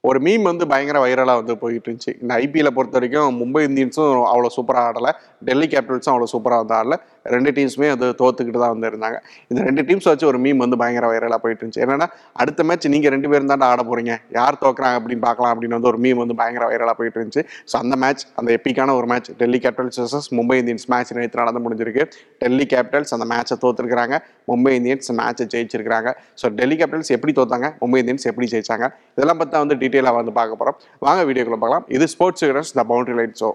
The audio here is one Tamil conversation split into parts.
ஒரு மீம் வந்து பயங்கர வைரலாக வந்து போயிட்டு இருந்துச்சு இந்த ஐபிஎல்லை பொறுத்த வரைக்கும் மும்பை இந்தியன்ஸும் அவ்வளோ சூப்பராக ஆடலை. டெல்லி கேபிட்டல்ஸும் அவ்வளோ சூப்பராக வந்து ஆடல. ரெண்டு டீம்ஸுமே அது தோத்துக்கிட்டு தான் வந்திருந்தாங்க. இந்த ரெண்டு டீம்ஸ் வச்சு ஒரு மீம் வந்து பயங்கர வைரலாக போயிட்டு இருந்துச்சு. என்னன்னா அடுத்த மேட்ச் நீங்கள் ரெண்டு பேரும் தான் ஆட போறீங்க. யார் தோக்குறாங்க அப்படின்னு பார்க்கலாம் அப்படின்னு வந்து ஒரு மீம் வந்து பயங்கர வைரலாக போயிட்டு இருந்துச்சு. ஸோ அந்த மேட்ச் அந்த எப்பிக்கான ஒரு match Delhi Capitals versus Mumbai Indians. Match நேற்று நடந்து முடிஞ்சிருக்கு. டெல்லி கேபிட்டல்ஸ் அந்த மேட்சை தோத்துருக்குறாங்க. மும்பை இந்தியன்ஸ் மேட்சை ஜெயிச்சிருக்காங்க ஸோ டெல்லி கேபிட்டல்ஸ் எப்படி தோத்தாங்க? மும்பை இந்தியன்ஸ் எப்படி ஜெயிச்சாங்க? இதெல்லாம் பற்றி வந்து டீட்டெயிலாக வந்து பார்க்க போகிறோம் வாங்க வீடியோக்குள்ளே பார்க்கலாம் இது sports the boundary light show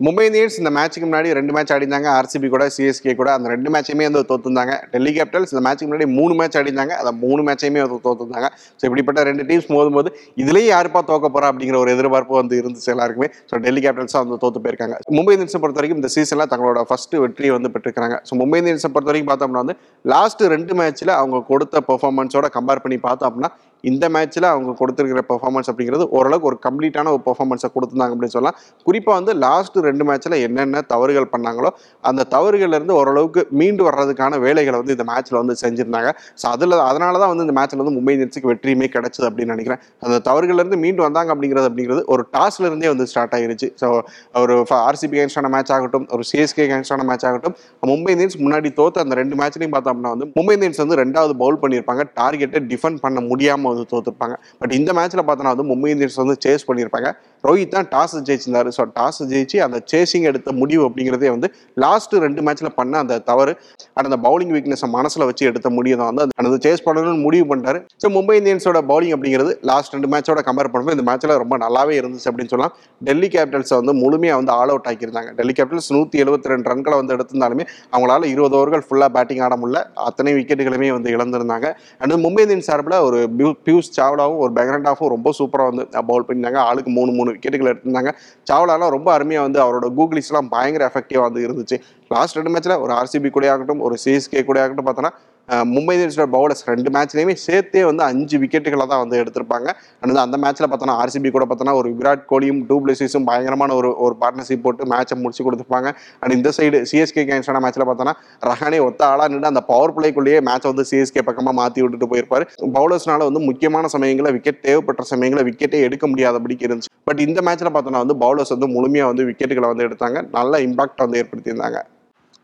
Mumbai Indians இந்த மேட்ச்சுக்கு முன்னாடி ரெண்டு மேட்ச் ஆடிந்தாங்க ஆர்சிபி கூட சிஎஸ்கே கூட அந்த ரெண்டு மேட்சையுமே வந்து தோத்துருந்தாங்க. டெல்லி கேபிட்டல்ஸ் இந்த மேட்ச்சுக்கு முன்னாடி மூணு மேட்ச் ஆடிந்தாங்க அந்த மூணு மேட்சையுமே வந்து தோத்துருந்தாங்க. ஸோ இப்படிப்பட்ட ரெண்டு டீம்ஸ் மோதும்போது இதுலேயே யாருப்பா தோக்க போறா அப்படிங்கிற ஒரு எதிர்பார்ப்பு வந்து இருந்துச்சு எல்லாருக்குமே. ஸோ டெல்லி கேபிட்டல்ஸாக வந்து தோத்து போயிருக்காங்க. மும்பை இந்தியன்ஸை பொறுத்த வரைக்கும் இந்த சீசனில் தங்களோட ஃபர்ஸ்ட் வெற்றியை வந்து பெற்றுக்கிறாங்க ஸோ மும்பை இந்தியன்ஸை பொறுத்த வரைக்கும் பார்த்தோம்னா வந்து லாஸ்ட் ரெண்டு மேட்ச்சில் அவங்க கொடுத்த பெர்ஃபார்மன்ஸோட கம்பேர் பண்ணி பார்த்தோம் அப்படின்னா இந்த மேட்ச்சில் அவங்க கொடுத்துருக்கிற பெர்ஃபார்மன்ஸ் அப்படிங்கிறது ஓரளவுக்கு ஒரு கம்ப்ளீட்டான ஒரு பெர்ஃபார்மன்ஸை கொடுத்துருந்தாங்க அப்படின்னு சொல்லலாம். குறிப்பாக வந்து லாஸ்ட் ரெண்டு மேட்ச்சில் என்னென்ன தவறுகள் பண்ணாங்களோ அந்த தவறுகள்லேருந்து ஓரளவுக்கு மீண்டு வர்றதுக்கான வேலைகளை வந்து இந்த மேட்ச்சில் வந்து செஞ்சுருந்தாங்க. ஸோ அதில் அதனால தான் வந்து இந்த மேட்ச்சில் வந்து மும்பை இந்தியன்ஸுக்கு வெற்றியுமே கிடச்சிது அப்படின்னு நினைக்கிறேன். அந்த தவறுகள்லேருந்து மீண்டு வந்தாங்க அப்படிங்கிறது அப்படிங்கிறது ஒரு டாஸ்லேருந்தே வந்து ஸ்டார்ட் ஆகிருச்சு ஸோ ஒரு ஆர்சிபி கேன்ஸ்டான மேட்ச் ஆகட்டும் ஒரு சிஎஸ்கே கேன்ஸ்டான மேட்ச் ஆகட்டும் மும்பை இந்தியன்ஸ் முன்னாடி தோத்து அந்த ரெண்டு மேட்ச்லையும் பார்த்தோம் அப்படின்னா வந்து மும்பை இந்தியன்ஸ் வந்து ரெண்டாவது பவுல் பண்ணியிருப்பாங்க. டார்கெட்டை டிஃபெண்ட் பண்ண முடியாமல் வந்து தோத்துருப்பாங்க பட் இந்த மேட்ச்சில் பார்த்தோன்னா வந்து மும்பை இந்தியன்ஸ் வந்து சேஸ் பண்ணியிருப்பாங்க. ரோஹித் தான் டாஸ் ஜெயிச்சிருந்தாரு. ஸோ டாஸ் ஜெயிச்சு அந்த சேசிங் எடுத்த முடிவு அப்படிங்கிறதே வந்து லாஸ்ட் ரெண்டு மேட்ச்ல பண்ண அந்த தவறு அண்ட் அந்த பவுலிங் வீக்னஸை மனசில் வச்சு எடுத்த முடிவு தான். வந்து அந்த- சேஸ் பண்ணணும்னு முடிவு பண்ணிட்டாரு. ஸோ மும்பை இந்தியன்ஸோட பவுலிங் அப்படிங்கிறது லாஸ்ட் ரெண்டு மேட்சோட கம்பேர் பண்ணும்போது இந்த மேட்ச்சில் ரொம்ப நல்லாவே இருந்துச்சு அப்படின்னு சொல்லலாம். டெல்லி கேபிட்டல்ஸை வந்து முழுமையாக வந்து ஆல் அவுட் ஆக்கியிருந்தாங்க. டெல்லி கேபிட்டல்ஸ் நூற்றி எழுபத்தி ரெண்டு ரன்களை வந்து எடுத்திருந்தாலுமே அவங்களால இருபது ஓவர்கள் ஃபுல்லாக பேட்டிங் ஆட முடியல. அத்தனை விக்கெட்டுகளுமே வந்து இழந்திருந்தாங்க. அண்ட் மும்பை இந்தியன்ஸ் சார்பில் ஒரு பியூ- சாவ்லாவும் ஒரு பெக்ரண்டாஃபும் ரொம்ப சூப்பராக வந்து பவுல் பண்ணியிருந்தாங்க. ஆளுக்கு மூணு மூணு விக்கெட்டுகள் எடுத்திருந்தாங்க. சாவ்லாலாம் ரொம்ப அருமையாக வந்து அவரோட கூகுளிஸ்லாம் பயங்கர எஃபெக்டிவாக வந்து இருந்துச்சு. லாஸ்ட் ரெண்டு மேட்ச்சில் ஒரு ஆர்சிபி கூட ஆகட்டும் ஒரு சிஎஸ்கே கூட ஆகட்டும் பார்த்தோன்னா மும்பை இந்தியன்ஸோட பவுலர்ஸ் ரெண்டு மேட்ச்லையுமே சேர்த்தே வந்து அஞ்சு விக்கெட்டுகளை தான் வந்து எடுத்திருப்பாங்க. அண்ட் அந்த மேட்ச்சில் பார்த்தோன்னா ஆர்சிபி கூட பார்த்தோன்னா ஒரு விராட் கோலியும் டூ பிளேசஸும் பயங்கரமான ஒரு ஒரு பார்ட்னர்ஷிப் போட்டு மேட்சை முடிச்சு கொடுத்துருப்பாங்க. அண்ட் இந்த சைடு சிஎஸ்கே கேன்ஸான மேட்ச்சில் பார்த்தோன்னா ரஹானே ஒத்த ஆளாக நின்று அந்த பவர் பிளேக்குள்ளேயே மேட்சை வந்து சிஎஸ்கே பக்கமாக மாற்றி விட்டுட்டு போயிருப்பார். பவுலர்ஸ்னால வந்து முக்கியமான சமயங்களில் விக்கெட் தேவைப்பட்ட சமயங்களில் விக்கெட்டே எடுக்க முடியாதபடிக்கு இருந்துச்சு. பட் இந்த மேட்ச்சில் பார்த்தோன்னா வந்து பவுலர்ஸ் வந்து முழுமையாக வந்து விக்கெட்டுகளை வந்து எடுத்தாங்க. நல்ல இம்பாக்ட் வந்து ஏற்படுத்தியிருந்தாங்க.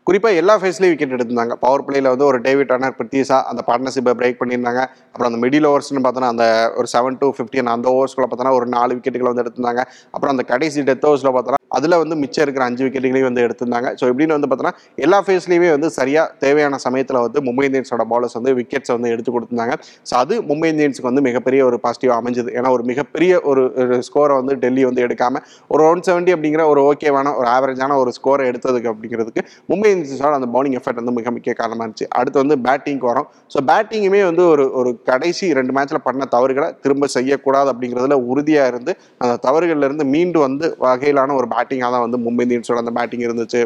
குறிப்பாக எல்லா ஃபேஸ்லேயும் விக்கெட் எடுத்திருந்தாங்க. பவர் பிளேயில் வந்து ஒரு டேவிட் டர்னர் பிரித்திஸா அந்த பார்ட்னர்ஷிப்பை பிரேக் பண்ணியிருந்தாங்க. அப்புறம் அந்த மிடில் ஓவர்ஸ்னு பார்த்தோன்னா அந்த ஒரு செவன் டு ஃபிஃப்டின் அந்த ஓவர்ஸ்க்குள்ள பார்த்தோன்னா ஒரு நாலு விக்கெட்டுகள் வந்து எடுத்திருந்தாங்க. அப்புறம் அந்த கடைசி டெத் ஓவர்ஸில் பார்த்தோன்னா அதில் வந்து மிச்சம் இருக்கிற அஞ்சு விக்கெட்டுகளையும் வந்து எடுத்திருந்தாங்க. ஸோ இப்படின்னு வந்து பார்த்தோன்னா எல்லா ஃபேஸ்லேயுமே வந்து சரியாக தேவையான சமயத்தில் வந்து மும்பை இந்தியன்ஸோட பாலர்ஸ் வந்து விக்கெட்ஸை வந்து எடுத்து கொடுத்துருந்தாங்க. ஸோ அது மும்பை இந்தியன்ஸுக்கு வந்து மிகப்பெரிய ஒரு பாசிட்டிவாக அமைஞ்சது. ஏன்னா ஒரு மிகப்பெரிய ஒரு ஸ்கோரை வந்து டெல்லி வந்து எடுக்காமல் ஒரு ஒன் செவன்ட்டி அப்படிங்கிற ஒரு ஓகேவான ஒரு ஆவரேஜான ஒரு ஸ்கோரை எடுத்ததுக்கு அப்படிங்கிறதுக்கு மும்பை இந்தியன்ஸோட அந்த பவுலிங் எஃபெக்ட் வந்து மிக முக்கிய காரணமாக இருந்துச்சு. அடுத்து வந்து பேட்டிங்க்கு வரோம். ஸோ பேட்டிங்குமே வந்து ஒரு ஒரு கடைசி ரெண்டு மேட்ச்சில் பண்ண தவறுகளை திரும்ப செய்யக்கூடாது அப்படிங்கிறதுல உறுதியாக இருந்து அந்த தவறுகள்லேருந்து மீண்டும் மீண்டு வந்து வகையிலான ஒரு பேட்டிங்காக தான் வந்து மும்பை இந்தியன்ஸோட அந்த பேட்டிங் இருந்துச்சு.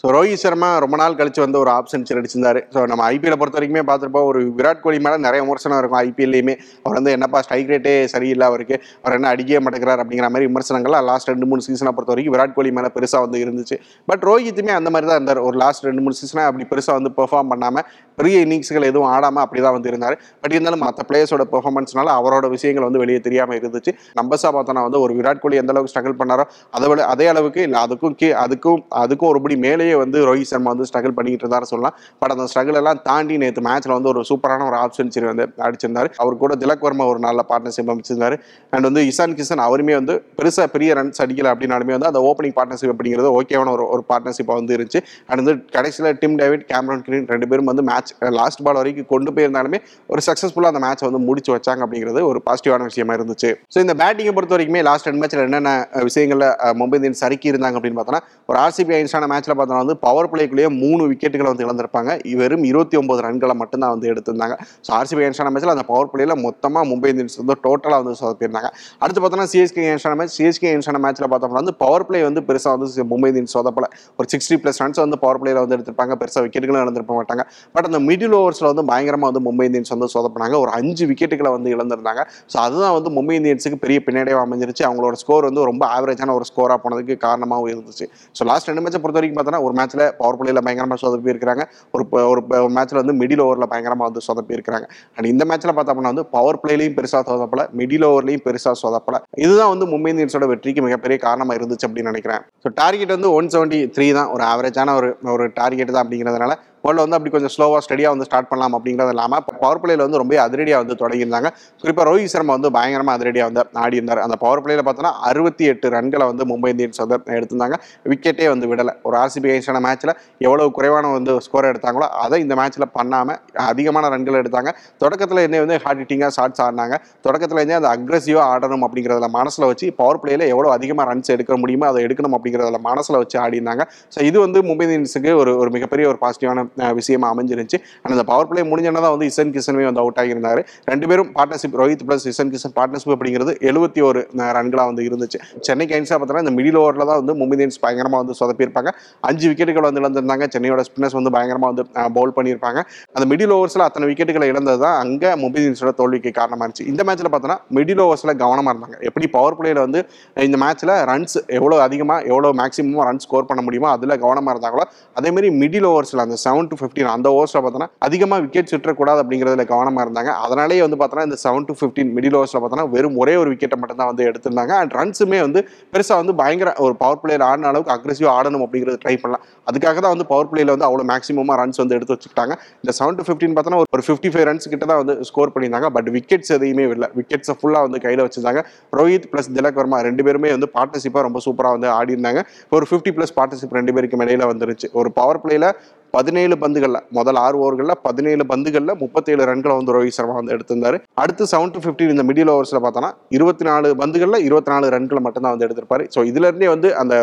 ஸோ ரோஹித் சர்மா ரொம்ப நாள் கழிச்சு வந்து ஒரு ஆப்ஷன் அடிச்சிருந்தார் அடிச்சிருந்தாரு. ஸோ நம்ம ஐபிஎல் பொறுத்த வரைக்குமே பார்த்துருப்போம் ஒரு விராட் கோலி மேலே நிறைய விமர்சனம் இருக்கும் ஐபிஎல்லையுமே அவர் வந்து என்னப்பா ஸ்ட்ரைக் ரேட்டே சரியில்லை அவருக்கு. அவர் என்ன அடிக்கவே மாட்டேங்கிறார் அப்படிங்கிற மாதிரி விமர்சனங்கள்லாம் லாஸ்ட் ரெண்டு மூணு சீசனை பொறுத்த வரைக்கும் விராட் கோலி மேலே பெருசாக வந்து இருந்துச்சு. பட் ரோஹித்துமே அந்த மாதிரி தான் இருந்தார். ஒரு லாஸ்ட் ரெண்டு மூணு சீசனாக அப்படி பெருசாக வந்து பெர்ஃபார்ம் பண்ணாமல் பெரிய இன்னிங்ஸ்கள் எதுவும் ஆடாமல் அப்படி தான் வந்து இருந்தார். பட் இருந்தாலும் மற்ற பிளேயர்ஸோட பெர்ஃபார்மன்ஸ்னால அவரோட விஷயங்கள் வந்து வெளியே தெரியாமல் இருந்துச்சு. நம்பர்ஸாக பார்த்தோன்னா வந்து ஒரு விராட் கோலி எந்த அளவுக்கு ஸ்ட்ரகிள் பண்ணாரோ அதை விட அதே அளவுக்கு இல்லை அதுக்கும் கீ அதுக்கும் அதுக்கும் ஒருபடி மேலேயே வந்து ரோஹித் சர்மா வந்து ஸ்ட்ரகிள் பண்ணிக்கிட்டு இருந்தாரு சொல்லலாம். பட் அந்த ஸ்ட்ரகிள் எல்லாம் தாண்டி நேற்று மேட்ச்ல வந்து ஒரு சூப்பரான ஒரு ஆப் சென்ச்சுரி வந்து அடிச்சிருந்தார். அவர் கூட திலக் வர்மா ஒரு நல்ல பார்ட்னர்ஷிப் அமைச்சிருந்தாரு. அண்ட் வந்து இசான் கிஷன் அவருமே வந்து பெருசாக பெரிய ரன்ஸ் அடிக்கல அப்படின்னாலுமே வந்து அந்த ஓப்பனிங் பார்ட்னர்ஷிப் அப்படிங்கிறது ஓகேவான ஒரு ஒரு பார்ட்னர்ஷிப்பாக வந்து இருந்துச்சு. அண்ட் வந்து கடைசியில் டிம் டேவிட் கேமரன் கிரீன் ரெண்டு பேரும் வந்து மேட்ச் லாஸ்ட் பால் வரைக்கும் கொண்டு போயிருந்தாலுமே ஒரு சக்ஸஸ்ஃபுல்லாக அந்த மேட்ச் வந்து முடிச்சு வச்சாங்க அப்படிங்கிறது ஒரு பாசிட்டிவான விஷயமா இருந்துச்சு. ஸோ இந்த பேட்டிங்கை பொறுத்த வரைக்குமே லாஸ்ட் ரெண்டு மேட்ச்சில் என்னென்ன விஷயங்களில் மும்பை இந்தியன்ஸ் சறுக்கி இருந்தாங்க அப்படின்னு பார்த்தோன்னா ஒரு ஆர்சிபி ஐன்ஸான மேட்ச்சில் பார்த்தோன்னா வந்து பவர் பிளேக்குள்ளேயே மூணு விக்கெட்டுகளை வந்து இழந்திருப்பாங்க. வெறும் இருபத்தி ஒன்பது ரன்களை மட்டும்தான் வந்து எடுத்திருந்தாங்க. ஸோ ஆர்சிபி ஐன்ஸான மேட்ச்சில் அந்த பவர் பிளேயில் மொத்தமாக மும்பை இந்தியன்ஸ் வந்து டோட்டலாக வந்து சொதப்பியிருந்தாங்க. அடுத்து பார்த்தோன்னா சிஎஸ்கே ஐன்ஸான மேட்ச் சிஎஸ்கே ஐன்ஸான மேட்ச்சில் பார்த்தோம்னா வந்து பவர் பிளே வந்து பெருசாக வந்து மும்பை இந்தியன்ஸ் சொதப்பல. ஒரு சிக்ஸ்டி ப்ளஸ் ரன்ஸ் வந்து பவர் பிளேயில் வந்து எடுத்திருப்பாங்க. பெருசாக விக்கெட்டுகளும் இழந்திருக்க மாட்டாங்க. பட் பட் அந்த மிடில் ஓவர்ஸில் வந்து பயங்கரமாக வந்து மும்பை இந்தியன்ஸ் வந்து சொதப்பினாங்க. ஒரு அஞ்சு விக்கெட்டுகளை வந்து இழந்திருந்தாங்க. ஸோ அதுதான் வந்து மும்பை இந்தியன்ஸுக்கு பெரிய பின்னடைவாக அமைஞ்சிருச்சு. அவங்களோட ஸ்கோர் வந்து ரொம்ப ஆவரேஜான ஒரு ஸ்கோராக போனதுக்கு காரணமாகவும் இருந்துச்சு. ஸோ லாஸ்ட் ரெண்டு மேட்சை பொறுத்த வரைக்கும் பார்த்தோன்னா ஒரு மேட்ச்சில் பவர் பிளேயில் பயங்கரமாக சொதப்பி இருக்கிறாங்க ஒரு ஒரு ப- ஒரு மேட்ச்சில் வந்து மிடில் ஓவரில் பயங்கரமாக வந்து சொதப்பி இருக்கிறாங்க அண்ட் இந்த மேட்ச்சில் பார்த்தோம்னா வந்து பவர் பிளேலையும் பெருசாக சொதப்பல மிடில் ஓவர்லையும் பெருசாக சொதப்பல. இதுதான் வந்து மும்பை இந்தியன்ஸோட வெற்றிக்கு மிகப்பெரிய காரணமாக இருந்துச்சு அப்படின்னு நினைக்கிறேன். ஸோ டார்கெட் வந்து ஒன் செவன்ட்டி த்ரீ தான். ஒரு ஆவரேஜான ஒரு ஒரு டார்கெட் தான் அப்படிங்கிறதுனால வேர்ல்டு வந்து அப்படி கொஞ்சம் ஸ்லோவாக ஸ்டடியாக வந்து ஸ்டார்ட் பண்ணலாம் அப்படிங்கிறது இல்லாமல் பவர் பிளேயில் வந்து ரொம்ப அதிரடியாக வந்து தொடங்கியிருந்தாங்க. குறிப்பாக ரோஹித் சர்மா வந்து பயங்கரமாக அதிரடியாக வந்து ஆடி இருந்தார் அந்த பவர் பிளேயில் பார்த்தோன்னா அறுபத்தி எட்டு ரன்களை வந்து மும்பை இந்தியன்ஸ் வந்து எடுத்திருந்தாங்க. விக்கெட்டே வந்து விடலை. ஒரு ஆர்சிபி அகேன்ஸ்டான மேட்ச்சில் எவ்வளவு குறைவான வந்து ஸ்கோர் எடுத்தாங்களோ அதை இந்த மேட்ச்சில் பண்ணாமல் அதிகமான ரன்கள் எடுத்தாங்க. தொடக்கத்தில் என்ன வந்து ஹார்ட் ஹிட்டிங்காக ஷார்ட்ஸ் ஆடினாங்க. தொடக்கத்தில் இருந்தே அந்த அக்ரெசிவாக ஆடணும் அப்படிங்கிறதுல மனசில் வச்சு பவர் பிளேயில் எவ்வளோ அதிகமாக ரன்ஸ் எடுக்க முடியுமோ அதை எடுக்கணும் அப்படிங்கிறதுல மனசில் வச்சு ஆடி இருந்தாங்க ஸோ இது வந்து மும்பை இந்தியன்ஸுக்கு ஒரு ஒரு மிகப்பெரிய ஒரு பாசிட்டிவான விஷயமா அமைஞ்சிருச்சு அண்ட் அந்த பவர் பிளே முடிஞ்சோன்னா தான் வந்து இசன் கிஷனுமே வந்து அவுட் ஆகியிருந்தார். ரெண்டு பேரும் partnership Rohit plus Ishan Kishan partnership அப்படிங்கிறது எழுபத்தி ஒரு ரன்களாக வந்து இருந்துச்சு. சென்னை கைன்ஸாக பார்த்தோன்னா இந்த மிடில் ஓவரில் தான் வந்து மும்பை இந்தியன்ஸ் பயங்கரமாக வந்து சொதப்பியிருப்பாங்க. அஞ்சு விக்கெட்டுகள் வந்து இழந்திருந்தாங்க. சென்னையோட ஸ்பின்னர்ஸ் வந்து பயங்கரமாக வந்து பவுல் பண்ணியிருப்பாங்க. அந்த மிடில் ஓவர்ஸில் அத்தனை விக்கெட்டுகளை இழந்தது தான் அங்கே மும்பை இந்தியன்ஸோட தோல்விக்கு காரணமாக இருந்துச்சு. இந்த மேட்ச்சில் பார்த்தோன்னா மிடில் ஓவர்ஸில் கவனமாக இருந்தாங்க. எப்படி பவர் பிளேயில் வந்து இந்த மேட்ச்சில் ரன்ஸ் எவ்வளோ அதிகமாக எவ்வளோ மேக்ஸிமமாக ரன் ஸ்கோர் பண்ண முடியுமோ அதில் கவனமாக இருந்தாங்களோ அதேமாரி மிடில் ஓவர்ஸில் அந்த செவன் டு ஃபிஃப்டீன் அந்த ஓவர்ஸில் பார்த்தோன்னா அதிகமாக விக்கெட் சுற்றக்கூடாது அப்படிங்கிறதுல கவனமாக இருந்தாங்க. அதனாலேயே வந்து பார்த்தோன்னா இந்த செவன் டு ஃபிஃப்டீன் மிடில் ஓவர்ஸில் பார்த்தோன்னா வெறும் ஒரே ஒரு விக்கெட்டை மட்டும் தான் வந்து எடுத்திருந்தாங்க. அண்ட் ரன்ஸுமே வந்து பெருசாக வந்து பயங்கர ஒரு பவர் பிளேயர் ஆடின அளவுக்கு அக்ரெசிவாக ஆடணும் அப்படிங்கிறது ட்ரை பண்ணலாம். அதுக்காக தான் வந்து பவர் பிளேயில் வந்து அவ்வளோ மேக்ஸிமமாக ரன்ஸ் வந்து எடுத்து வச்சுக்கிட்டாங்க. இந்த செவன் டு ஃபிஃப்டின் பார்த்தோன்னா ஒரு ஃபிஃப்டி ஃபைவ் ரன்ஸ் கிட்ட தான் வந்து ஸ்கோர் பண்ணியிருந்தாங்க. பட் விக்கெட்ஸ் எதையுமே இல்லை விக்கெட்ஸை ஃபுல்லாக வந்து கையில் வச்சிருந்தாங்க. ரோஹித் ப்ளஸ் திலக் வர்மா ரெண்டு பேருமே வந்து பார்ட்னர்ஷிப்பாக ரொம்ப சூப்பராக வந்து ஆடி இருந்தாங்க ஒரு ஃபிஃப்டி ப்ளஸ் பார்ட்னர்ஷிப் ரெண்டு பேருக்கு இடையில வந்துருச்சு. ஒரு பவர் பிளேயில் பதினேழு பந்துகளில் முதல் ஆறு ஓவர்களில் பதினேழு பந்துகளில் முப்பத்தேழு ரன்களை வந்து ரோஹித் சர்மா வந்து எடுத்திருந்தாரு. அடுத்து செவன் டு ஃபிஃப்டின் இந்த மிடில் ஓவர்ஸில் பார்த்தோன்னா இருபத்தி நாலு பந்துகளில் இருபத்தி நாலு ரன்களை மட்டும்தான் வந்து எடுத்திருப்பாரு. ஸோ இதுலேருந்தே வந்து அந்த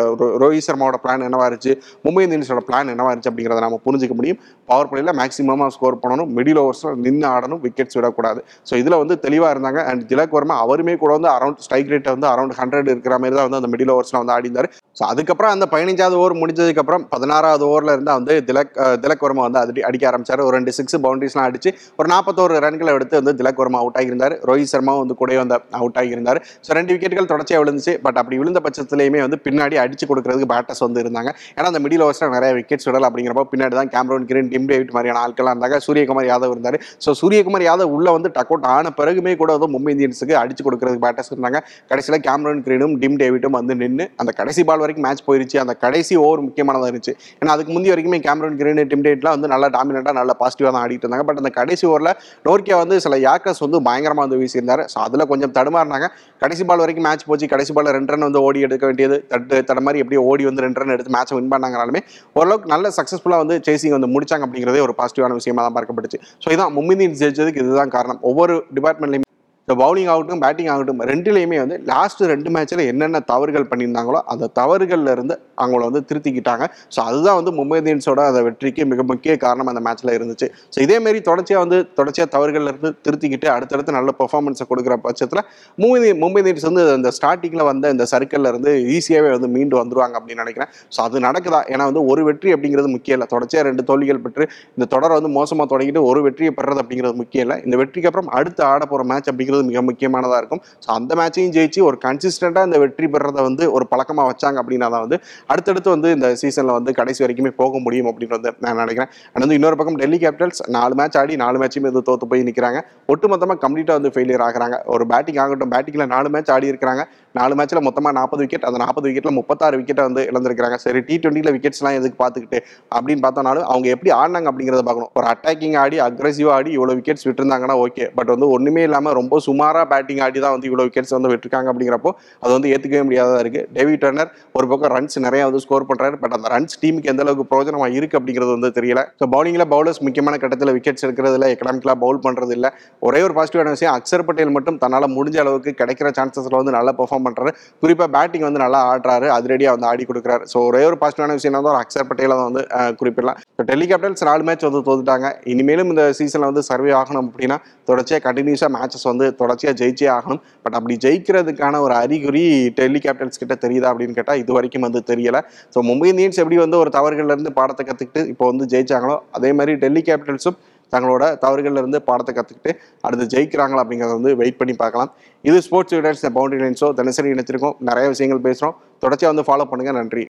ரோஹித் சர்மாவோட பிளான் என்னவா இருந்துச்சு மும்பை இந்தியன்ஸோட பிளான் என்னவா இருந்துச்சு அப்படிங்கிறத நம்ம புரிஞ்சிக்க முடியும். பவர் பிளேயில் மேக்ஸிமமாக ஸ்கோர் பண்ணணும் மிடில் ஓவர்ஸில் நின்று ஆடணும் விக்கெட்ஸ் விடக்கூடாது. ஸோ இதில் வந்து தெளிவாக இருந்தாங்க. அண்ட் திலக் வர்மா அவருமே கூட வந்து அரௌண்ட் ஸ்ட்ரைக் ரேட் வந்து அரௌண்ட் ஹண்ட்ரட் இருக்கிற மாதிரி தான் வந்து அந்த மிடில் ஓவர்ஸில் வந்து ஆடி இருந்தார் ஸோ அதுக்கப்புறம் அந்த பதினஞ்சாவது ஓவர் முடிஞ்சதுக்கப்புறம் பதினாறாவது ஓவரில் இருந்தால் வந்து திலக் திலக் வர்மா வந்து அடி அடிக்க ஆரம்பிச்சார். ஒரு ரெண்டு சிக்ஸ் பவுண்டரிஸ்லாம் அடிச்சு ஒரு நாற்பத்தோரு ரன்களை எடுத்து வந்து திலக் வர்மா அவுட் ஆகியிருந்தார். ரோஹித் சர்மா வந்து கூட வந்து அவுட் ஆகியிருந்தார். ஸோ ரெண்டு விக்கெட்டுகள் தொடர்ச்சியாக விழுந்துச்சு. பட் அப்படி விழுந்த பட்சத்துலையுமே வந்து பின்னாடி அடிச்சு கொடுக்கறதுக்கு பேட்டர்ஸ் வந்து இருந்தாங்க. ஏன்னா அந்த மிடில் ஓவர்ஸில் நிறைய விக்கெட்ஸ் விடல அப்படிங்கிறப்ப பின்னாடி தான் கேமரோன் கிரீன் டிம் டேவிட் மாதிரியான ஆட்கள்லாம் இருந்தாங்க. சூரியகுமார் யாதவ் இருந்தார். ஸோ சூரியகுமார் யாதவ் உள்ள வந்து டக் அவுட் ஆன பிறகுமே கூட வந்து மும்பை இந்தியன்ஸுக்கு அடிச்சு கொடுக்கறதுக்கு பேட்டர்ஸ் இருந்தாங்க. கடைசியில் கேமரோன் கிரீனும் டிம் டேவிட்டும் வந்து நின்று அந்த கடைசி பால் வரைக்கும் மேட்ச் போயிருச்சு. அந்த கடைசி ஓவர் முக்கியமானதாக இருந்துச்சு. ஏன்னா அதுக்கு முந்தைய வரைக்குமே கேமரன் கிரீன் டிம் வந்து நல்லா டாமினட்டாக நல்லா பாசிட்டிவாக தான் ஆடிட்டு இருந்தாங்க. பட் அந்த கடைசி ஓவரில் நோர்க்கியா வந்து சில யாக்கர்ஸ் வந்து பயங்கரமாக வந்து வீசியிருந்தார். ஸோ அதில் கொஞ்சம் தடுமாறினாங்க. கடைசி பால் வரைக்கும் மேட்ச் போச்சு. கடைசி பால் ரெண்டு ரன் வந்து ஓடி எடுக்க வேண்டியது. தட்டு தட மாதிரி எப்படியோ ஓடி வந்து ரெண்டு ரன் எடுத்து மேட்சை வின் பண்ணாங்கனாலுமே ஓரளவுக்கு நல்ல சக்ஸஸ்ஃபுல்லாக வந்து சேசிங் வந்து முடிச்சாங்க அப்படிங்கிறதே ஒரு பாசிட்டிவான விஷயமா தான் பார்க்கப்பட்டுச்சு. ஸோ இதான் மும்பை ஜெயிச்சதுக்கு இதுதான் காரணம். ஒவ்வொரு டிபார்ட்மெண்ட்லையும் இந்த பவுலிங் ஆகட்டும் பேட்டிங் ஆகட்டும் ரெண்டுலேயுமே வந்து லாஸ்ட் ரெண்டு மேட்ச்சில் என்னென்ன தவறுகள் பண்ணியிருந்தாங்களோ அந்த தவறுகள்ல இருந்து அவங்கள வந்து திருத்திக்கிட்டாங்க. ஸோ அதுதான் வந்து மும்பை இந்தியன்ஸோட அந்த வெற்றிக்கு மிக முக்கிய காரணம் அந்த மேட்ச்சில் இருந்துச்சு. ஸோ இதேமாரி தொடர்ச்சியாக வந்து தொடர்ச்சியாக தவறுகள் இருந்து திருத்திக்கிட்டு அடுத்தடுத்து நல்ல பெர்ஃபார்மன்ஸை கொடுக்குற பட்சத்தில் மும்பை மும்பை இந்தியன்ஸ் வந்து அந்த ஸ்டார்டிங்கில் வந்த இந்த சர்க்கிளில் இருந்து ஈஸியாகவே வந்து மீண்டு வந்துருவாங்க அப்படின்னு நினைக்கிறேன். ஸோ அது நடக்குதா? ஏன்னா வந்து ஒரு வெற்றி அப்படிங்கிறது முக்கியம் இல்லை. தொடர்ச்சியாக ரெண்டு தோல்விகள் பெற்று இந்த தொடரை வந்து மோசமாக தொடங்கிட்டு ஒரு வெற்றியை பெறது அப்படிங்கிறது முக்கியம் இல்லை. இந்த வெற்றிக்கு அப்புறம் அடுத்து ஆட போகிற மேட்ச் அப்படிங்கிறது மிக முக்கியமானதாக இருக்கும். ஸோ அந்த மேட்சையும் ஜெயிச்சு ஒரு கன்சிஸ்டண்ட்டாக இந்த வெற்றி பெறதை வந்து ஒரு பழக்கமாக வச்சாங்க அப்படின்னா தான் வந்து அடுத்தடுத்து வந்து இந்த சீசனில் வந்து கடைசி வரைக்குமே போக முடியும் அப்படின்னு வந்து நான் நினைக்கிறேன். அண்ட் வந்து இன்னொரு பக்கம் டெல்லி கேபிட்டல்ஸ் நாலு மேட்ச் ஆடி நாலு மேட்சுமே வந்து தோத்து போய் நிற்கிறாங்க ஒட்டுமொத்தமாக கம்ப்ளீட்டாக வந்து ஃபெயிலியர் ஆகுறாங்க. ஒரு பேட்டிங் ஆகட்டும் பேட்டிங்கில் நாலு மேட்ச் ஆடி இருக்கிறாங்க. நாலு மேட்ச்சில் மொத்தமாக நாற்பது விக்கெட் அந்த நாற்பது விக்கெட்டில் முப்பத்தாறு விக்கெட்டை வந்து இழந்திருக்கிறாங்க. சரி டி டுவெண்ட்டியில் விக்கெட்ஸ்லாம் எதுக்கு பார்த்துக்கிட்டு அப்படின்னு பார்த்தோம்னாலும் அவங்க எப்படி ஆடினாங்க அப்படிங்கிறத பார்க்கணும். ஒரு அட்டாக்கிங் ஆடி அக்ரெசிவாக ஆடி இவ்வளோ விக்கெட்ஸ் விட்டுருந்தாங்கன்னா ஓகே பட் வந்து ஒன்றுமே இல்லாமல் ரொம்ப சுமாராக பேட்டிங் ஆடி தான் வந்து இவ்வளோ விக்கெட்ஸ் வந்து விட்டுருக்காங்க அப்படிங்கிறப்போ அது வந்து ஏற்றுக்கவே முடியாததாக இருக்குது டேவிட் டர்னர் ஒரு பக்கம் ரன்ஸ் நிறைய வந்து ஸ்கோர் பண்ணுறாரு பட் அந்த ரன்ஸ் டீமுக்கு எந்த அளவுக்கு பிரோஜனமாக இருக்குது அப்படிங்கிறது வந்து தெரியல. ஸோ பவுலிங்கில் பவுலர்ஸ் முக்கியமான கட்டத்தில் விக்கெட்ஸ் எடுக்கிறதுல எக்கனாமிக்கலாக பவுல் பண்ணுறது இல்லை ஒரே ஒரு பாசிட்டிவான விஷயம் அக்சர் பட்டேல் மட்டும் தன்னால் முடிஞ்ச அளவுக்கு கிடைக்கிற சான்சஸில் வந்து நல்லா பெர்ஃபார்ம் பண்ணுறாரு குறிப்பாக பேட்டிங் வந்து நல்லா ஆடுறாரு. அதிரடியாக வந்து ஆடி கொடுக்குறாரு. ஸோ ஒரே ஒரு பாசிட்டிவான விஷயம் வந்து ஒரு அக்சர் பட்டேலை வந்து குறிப்பிடலாம். ஸோ டெல்லி கேபிட்டல்ஸ் நாலு மேட்ச் வந்து தோத்துட்டாங்க. இனிமேலும் இந்த சீசனில் வந்து சர்வே ஆகணும் அப்படின்னா தொடர்ச்சியாக கண்டினியூஸாக மேட்சஸ் வந்து தொடர்ச்சியாக ஜெயிச்சே ஆகணும். பட் அப்படி ஜெயிக்கிறதுக்கான ஒரு அறிகுறி டெல்லி கேபிட்டல்ஸ் கிட்ட தெரியுதா அப்படின்னு கேட்டால் இது வரைக்கும் வந்து தெரியலை. ஸோ மும்பை இந்தியன்ஸ் எப்படி வந்து ஒரு தவறுகள்லேருந்து பாடத்தை கற்றுக்கிட்டு இப்போ வந்து ஜெயிச்சாங்களோ அதே மாதிரி டெல்லி கேபிட்டல்ஸும் தங்களோட தவறுகள்லேருந்து பாடத்தை கற்றுக்கிட்டு அடுத்து ஜெயிக்கிறாங்களா அப்படிங்கிறத வந்து வெயிட் பண்ணி பார்க்கலாம். இது ஸ்போர்ட்ஸ் யூனிட்ஸ் பவுண்டரி லைன்ஸோ தினசரி இணைச்சிருக்கோம் நிறைய விஷயங்கள் பேசுகிறோம் தொடர்ச்சியாக வந்து ஃபாலோ பண்ணுங்கள் நன்றி.